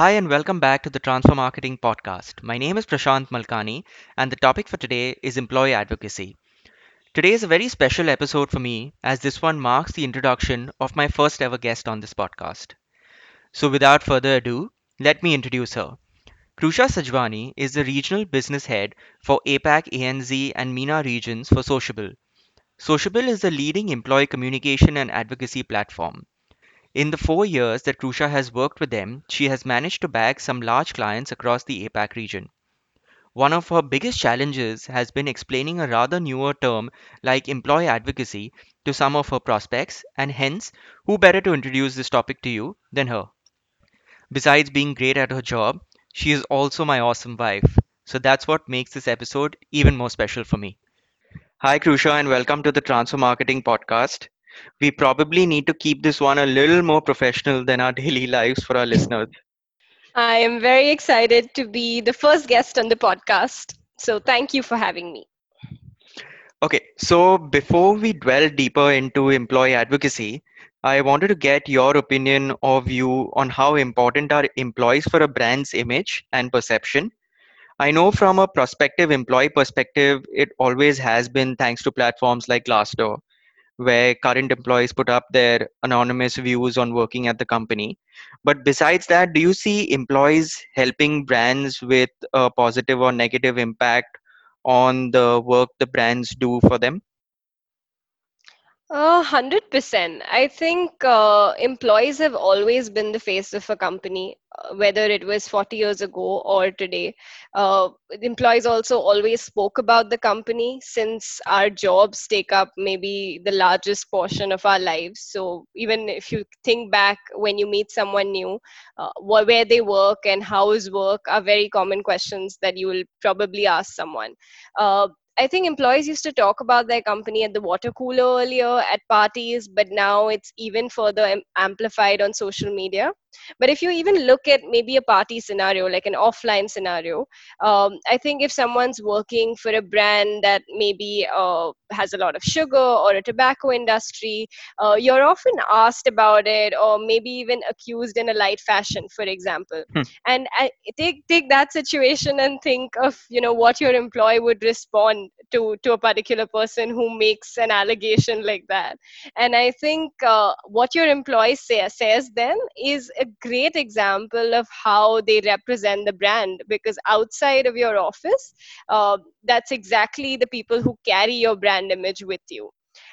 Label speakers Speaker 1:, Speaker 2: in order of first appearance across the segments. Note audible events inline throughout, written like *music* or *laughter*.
Speaker 1: Hi, and welcome back to the Transfer Marketing Podcast. My name is Prashant Malkani, and the topic for today is employee advocacy. Today is a very special episode for me, as this one marks the introduction of my first ever guest on this podcast. So, without further ado, let me introduce her. Krusha Sajwani is the Regional Business Head for APAC, ANZ, and MENA regions for Sociabble. Sociabble is the leading employee communication and advocacy platform. In the four years that Krusha has worked with them, she has managed to bag some large clients across the APAC region. One of her biggest challenges has been explaining a rather newer term like employee advocacy to some of her prospects, and hence, who better to introduce this topic to you than her? Besides being great at her job, she is also my awesome wife. So that's what makes this episode even more special for me. Hi, Krusha, and welcome to the Transfer Marketing Podcast. We probably need to keep this one a little more professional than our *laughs* daily lives for our listeners.
Speaker 2: I am very excited to be the first guest on the podcast. So thank you for having me.
Speaker 1: Okay, so before we dwell deeper into employee advocacy, I wanted to get your opinion or view on how important are employees for a brand's image and perception. I know from a prospective employee perspective, it always has been thanks to platforms like Glassdoor, where current employees put up their anonymous views on working at the company. But besides that, do you see employees helping brands with a positive or negative impact on the work the brands do for them?
Speaker 2: A hundred percent. I think uh, employees have always been the face of a company, uh, whether it was 40 years ago or today. Uh, employees also always spoke about the company since our jobs take up maybe the largest portion of our lives. So even if you think back when you meet someone new, uh, where they work and how is work are very common questions that you will probably ask someone. I think employees used to talk about their company at the water cooler earlier, at parties, but now it's even further amplified on social media. But if you even look at maybe a party scenario, like an offline scenario, um, I think if someone's working for a brand that maybe uh, has a lot of sugar or a tobacco industry, uh, you're often asked about it or maybe even accused in a light fashion, for example.
Speaker 1: Hmm.
Speaker 2: And I, take take that situation and think of you know what your employee would respond to to a particular person who makes an allegation like that and i think uh, what your employee say, says then is a great example of how they represent the brand because outside of your office uh, that's exactly the people who carry your brand image with you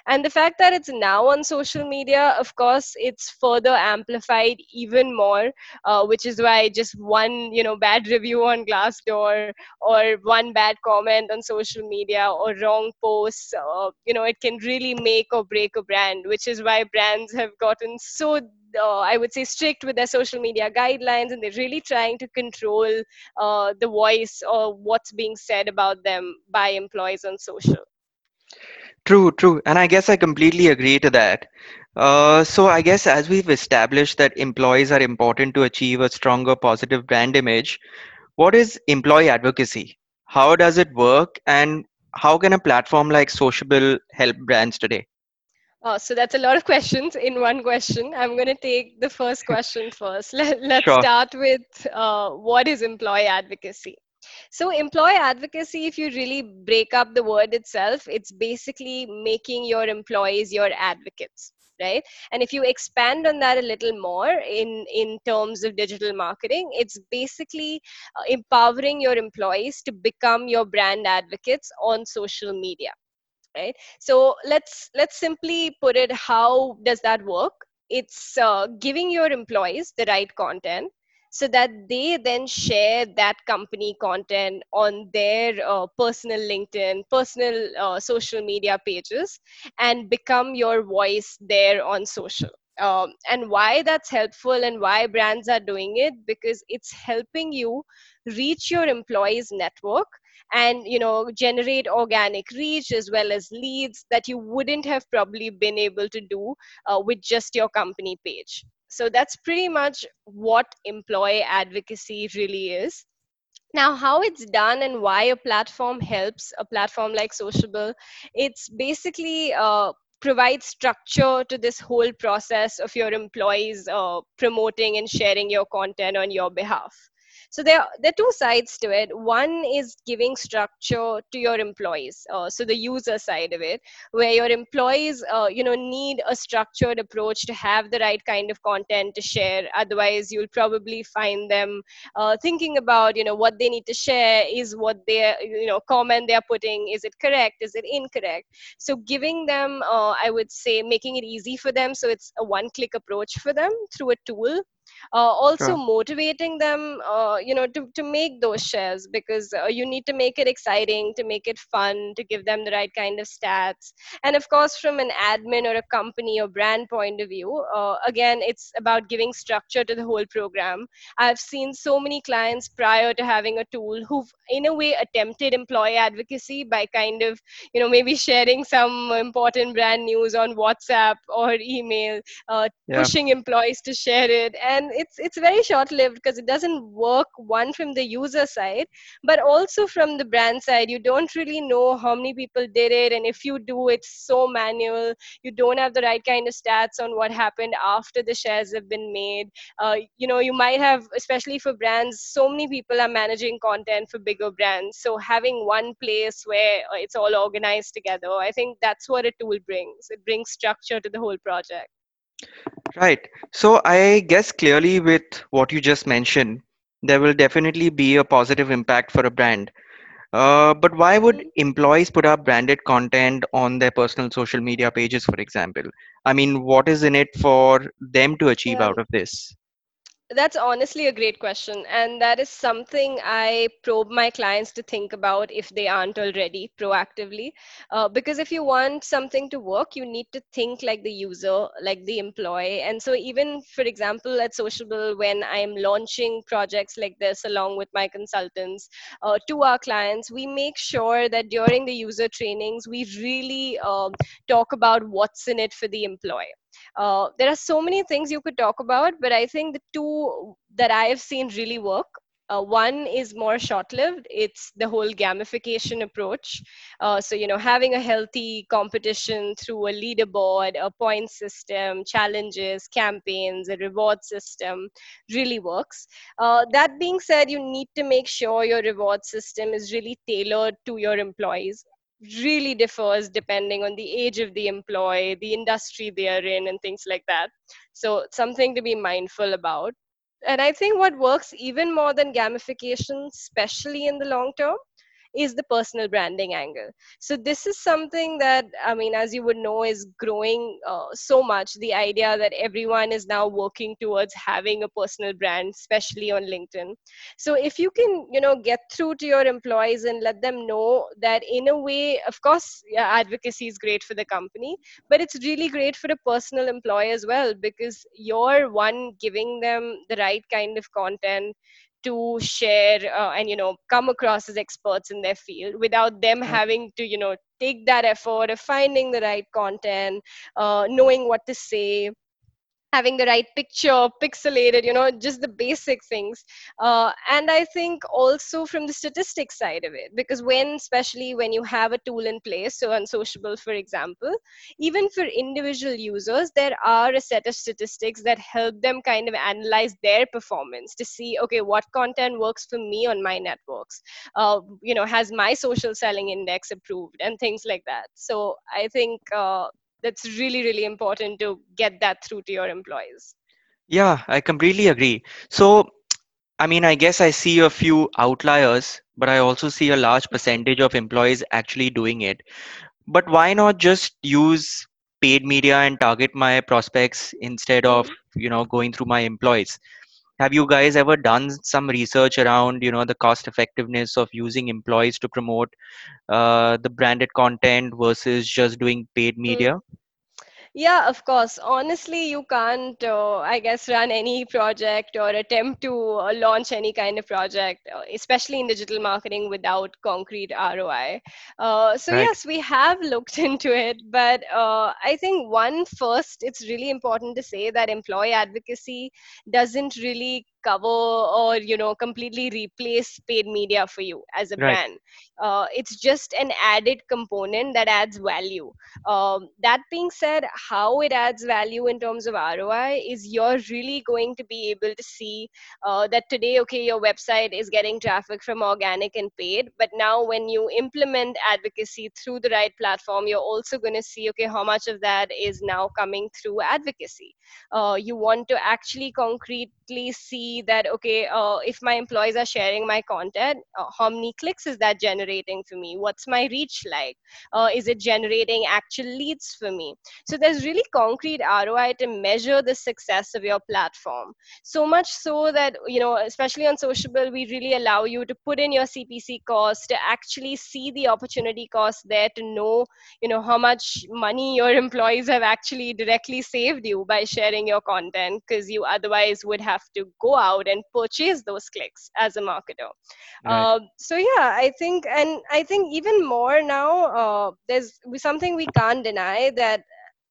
Speaker 2: and the fact that it's now on social media of course it's further amplified even more uh, which is why just one you know bad *laughs* review on glassdoor or one bad comment on social media or wrong posts uh, you know it can really make or break a brand which is why brands have gotten so uh, I would say strict with their social media guidelines, and they're really trying to control uh, the voice or what's being said about them by employees on social.
Speaker 1: True, true. And I guess I completely agree to that. Uh, so I guess as we've established that employees are important to achieve a stronger positive brand image, what is employee advocacy? How does it work? And how can a platform like Sociabble help brands today?
Speaker 2: Uh, so that's a lot of questions in one question. I'm going to take the first question *laughs* first. Let, let's
Speaker 1: Sure.
Speaker 2: start with uh, what is employee advocacy? So, employee advocacy, if you really break up the word itself, it's basically making your employees your advocates right? And if you expand on that a little more in in terms of digital marketing it's basically uh, empowering your employees to become your brand advocates on social media right? So let's let's simply put it how does that work? It's uh, giving your employees the right content so that they then share that company content on their uh, personal linkedin personal uh, social media pages and become your voice there on social. Um, and why that's helpful and why brands are doing it? Because it's helping you reach your employees network and you know generate organic reach as well as leads that you wouldn't have probably been able to do uh, with just your company page so that's pretty much what employee advocacy really is. Now how it's done and why a platform helps a platform like Sociabble it's basically uh, provide structure to this whole process of your employees uh, promoting and sharing your content on your behalf so there, there are two sides to it. One is giving structure to your employees uh, so the user side of it where your employees uh, you know need a structured approach to have the right kind of content to share. Otherwise you'll probably find them uh, thinking about you know what they need to share is what they you know comment they're putting is it correct is it incorrect? So giving them uh, i would say making it easy for them so it's a one click approach for them through a tool also
Speaker 1: Sure.
Speaker 2: motivating them uh, you know to, to make those shares because uh, you need to make it exciting to make it fun to give them the right kind of stats and of course from an admin or a company or brand point of view uh, again it's about giving structure to the whole program i've seen so many clients prior to having a tool who've in a way attempted employee advocacy by kind of you know maybe sharing some important brand news on whatsapp or email uh,
Speaker 1: Yeah.
Speaker 2: pushing employees to share it and it's it's very short lived because it doesn't work one from the user side but also from the brand side. You don't really know how many people did it and if you do it's so manual. You don't have the right kind of stats on what happened after the shares have been made. Uh, you know you might have especially for brands so many people are managing content for bigger brands. So having one place where uh, it's all organized together i think that's what a tool brings. It brings structure to the whole project
Speaker 1: Right. So I guess clearly with what you just mentioned, there will definitely be a positive impact for a brand. Uh, but why would
Speaker 2: Mhm.
Speaker 1: employees put up branded content on their personal social media pages, for example? I mean, what is in it for them to achieve
Speaker 2: Yeah.
Speaker 1: out of this?
Speaker 2: That's honestly a great question. And that is something I probe my clients to think about if they aren't already proactively. Uh, because if you want something to work, you need to think like the user, like the employee. And so, even for example, at Sociabble, when I'm launching projects like this along with my consultants uh, to our clients, we make sure that during the user trainings, we really um, talk about what's in it for the employee uh, there are so many things you could talk about, but I think the two that I have seen really work. Uh, one is more short-lived. It's the whole gamification approach. Uh, so you know, having a healthy competition through a leaderboard, a point system, challenges, campaigns, a reward system really works. Uh, that being said, you need to make sure your reward system is really tailored to your employees really differs depending on the age of the employee, the industry they are in, and things like that. So, something to be mindful about. And I think what works even more than gamification, especially in the long term, is the personal branding angle. So this is something that I mean, as you would know, is growing uh, so much. The idea that everyone is now working towards having a personal brand, especially on LinkedIn. So if you can, you know, get through to your employees and let them know that in a way, of course, yeah, advocacy is great for the company, but it's really great for a personal employee as well because you're one giving them the right kind of content to share uh, and you know come across as experts in their field without them
Speaker 1: Right.
Speaker 2: having to you know take that effort of finding the right content uh, knowing what to say having the right picture pixelated you know just the basic things. Uh, and i think also from the statistics side of it because when especially when you have a tool in place so on Sociabble for example even for individual users there are a set of statistics that help them kind of analyze their performance to see okay what content works for me on my networks uh, you know has my social selling index approved and things like that. So i think uh, that's really really important to get that through to your employees
Speaker 1: Yeah, I completely agree. So, I mean, I guess I see a few outliers, but I also see a large percentage of employees actually doing it. But why not just use paid media and target my prospects instead of,
Speaker 2: Mhm.
Speaker 1: you know, going through my employees? Have you guys ever done some research around, you know, the cost effectiveness of using employees to promote uh, the branded content versus just doing paid media?
Speaker 2: Yeah, of course. Honestly, you can't, uh, I guess, run any project or attempt to uh, launch any kind of project, uh, especially in digital marketing, without concrete ROI. Uh, so,
Speaker 1: Right.
Speaker 2: yes, we have looked *laughs* into it, but uh, I think one first, it's really important to say that employee advocacy doesn't really cover or you know completely replace paid media for you as a
Speaker 1: Right.
Speaker 2: brand uh, it's just an added component that adds value um, that being said how it adds value in terms of roi is you're really going to be able to see uh, that today okay your website is getting traffic from organic and paid but now when you implement advocacy through the right platform you're also going to see okay how much of that is now coming through advocacy. Uh, you want to actually concretely see that okay uh, if my employees are sharing my content uh, how many clicks is that generating for me? What's my reach like? Uh, is it generating actual leads for me? So there's really concrete roi to measure the success of your platform so much so that you know especially on Sociabble we really allow you to put in your cpc cost to actually see the opportunity cost there to know you know how much money your *laughs* employees have actually directly saved you by sharing your content because you otherwise would have to go out and purchase those clicks as a marketer
Speaker 1: Right.
Speaker 2: um, so yeah i think and i think even more now uh, there's something we can't deny that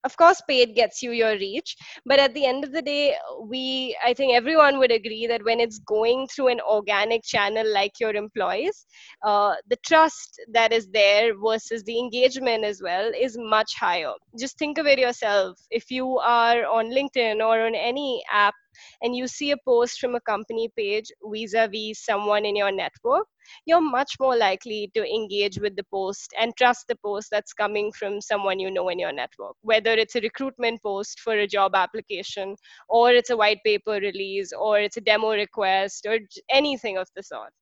Speaker 2: of course paid gets you your reach but at the end of the day we i think everyone would agree that when it's going through an organic channel like your employees uh, the trust that is there versus the engagement as well is much higher. Just think of it yourself. If you are on linkedin or on any app and you see a post from a company page vis-a-vis someone in your network you're much more likely to engage with the post and trust the post that's coming from someone you know in your network, whether it's a recruitment post for a job application, or it's a white paper release, or it's a demo request, or anything of the sort.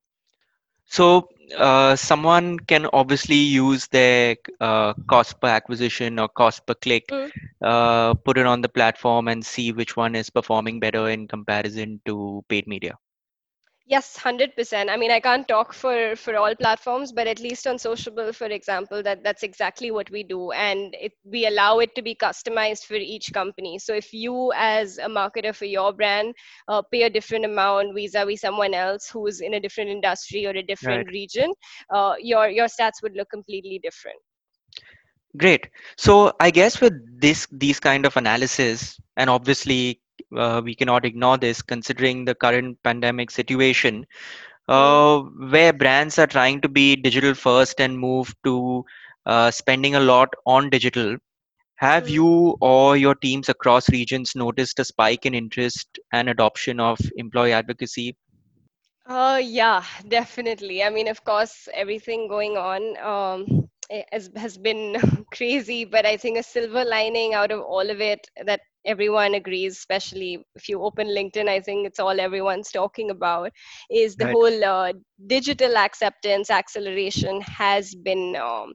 Speaker 1: So, uh, someone can obviously use their uh, cost per acquisition or cost per click,
Speaker 2: Mm.
Speaker 1: uh, put it on the platform and see which one is performing better in comparison to paid media.
Speaker 2: Yes, 100%. I mean, I can't talk for for all platforms, but at least on Sociabble, for example, that that's exactly what we do, and it we allow it to be customized for each company. So if you, as a marketer for your brand, uh, pay a different amount vis-a-vis someone else who's in a different industry or a
Speaker 1: Right.
Speaker 2: different region, uh, your your stats would look completely different.
Speaker 1: Great. So I guess with this these kind of analysis, and obviously uh, we cannot ignore this considering the current pandemic situation, uh, where brands are trying to be digital first and move to uh, spending a lot on digital. Have
Speaker 2: mm.
Speaker 1: you or your teams across regions noticed a spike in interest and adoption of employee advocacy?
Speaker 2: Uh, yeah, definitely. I mean, of course, everything going on um, eh, has, has been *laughs* crazy, but I think a silver lining out of all of it that everyone agrees, especially if you open LinkedIn, I think it's all everyone's talking about, is the
Speaker 1: Right.
Speaker 2: whole uh, digital acceptance acceleration has been um,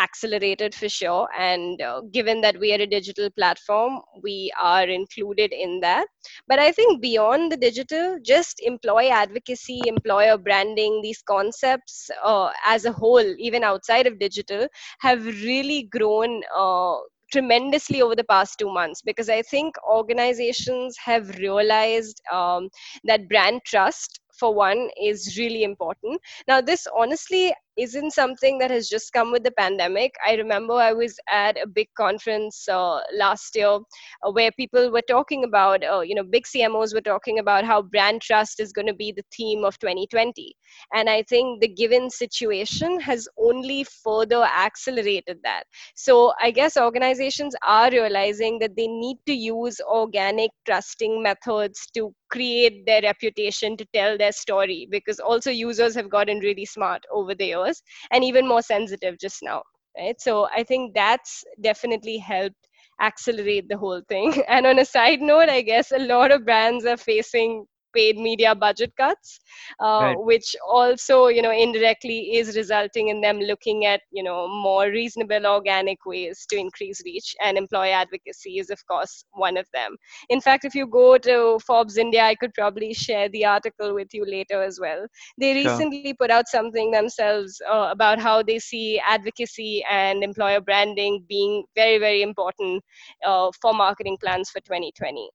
Speaker 2: accelerated for sure. And uh, given that we are a digital platform, we are included in that but i think beyond the digital just employee advocacy employer branding these concepts uh, as a whole even outside of digital have really grown uh, tremendously over the past two months because i think organizations have realized um, that brand trust for one is really important. Now this honestly isn't something that has just come with the pandemic i remember i was at a big conference uh, last year uh, where people were talking about, uh, you know, big CMOs were talking about how brand trust is going to be the theme of 2020. And I think the given situation has only further accelerated that. So I guess organizations are realizing that they need to use organic trusting methods to create their reputation to tell their story because also users have gotten really smart over the years and even more sensitive just now right so i think that's definitely helped accelerate the whole thing. *laughs* And on a side note, I guess a lot of brands are facing paid media budget cuts uh,
Speaker 1: Right.
Speaker 2: which also you know indirectly is resulting in them looking at you know more reasonable organic ways to increase reach and employee advocacy is of course one of them in fact if you go to forbes india i could probably share the article with you later as well they
Speaker 1: Sure.
Speaker 2: recently put out something themselves uh, about how they see advocacy and employer branding being very very important uh, for marketing plans for 2020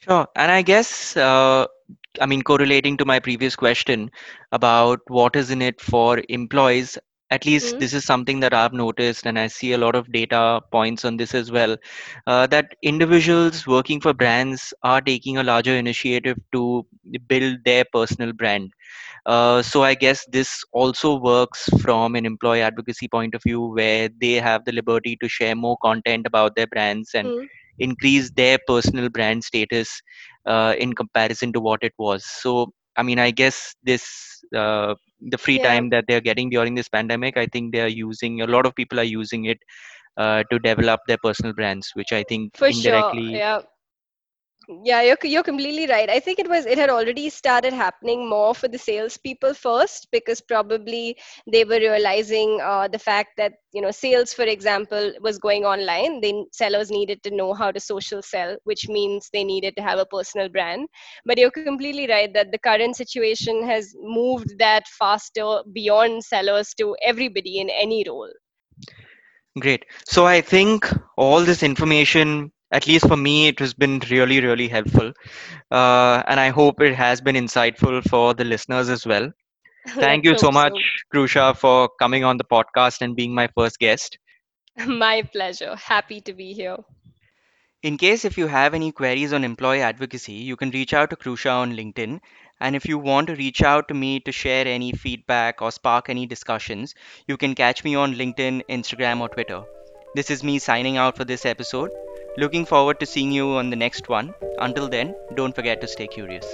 Speaker 1: Sure. And I guess, uh, I mean, correlating to my previous question about what is in it for employees, at least
Speaker 2: Hmm?
Speaker 1: this is something that I've noticed, and I see a lot of data points on this as well. Uh, that individuals working for brands are taking a larger initiative to build their personal brand. Uh, so I guess this also works from an employee advocacy point of view, where they have the liberty to share more content about their brands and
Speaker 2: Hmm?
Speaker 1: Increase their personal brand status uh, in comparison to what it was. So I mean, I guess this uh, the free
Speaker 2: Yeah,
Speaker 1: time that they're getting during this pandemic, I think they are using a lot of people are using it uh, to develop their personal brands, which I think
Speaker 2: for sure.
Speaker 1: indirectly
Speaker 2: Yeah. Yeah, you're you're completely right. I think it was it had already started happening more for the salespeople first because probably they were realizing uh, the fact that you know sales, for example, was going online. Then sellers needed to know how to social sell, which means they needed to have a personal brand. But you're completely right that the current situation has moved that faster beyond sellers to everybody in any role.
Speaker 1: great. So I think all this information, at least for me, it has been really, really helpful, uh, and I hope it has been insightful for the listeners as well. *laughs* Thank you so much,
Speaker 2: so.
Speaker 1: Krusha, for coming on the podcast and being my first guest. *laughs*
Speaker 2: My pleasure. Happy to be here.
Speaker 1: In case if you have any queries on employee advocacy, you can reach out to Krusha on LinkedIn. And if you want to reach out to me to share any feedback or spark any discussions, you can catch me on LinkedIn, Instagram, or Twitter. This is me signing out for this episode. Looking forward to seeing you on the next one. Until then, don't forget to stay curious.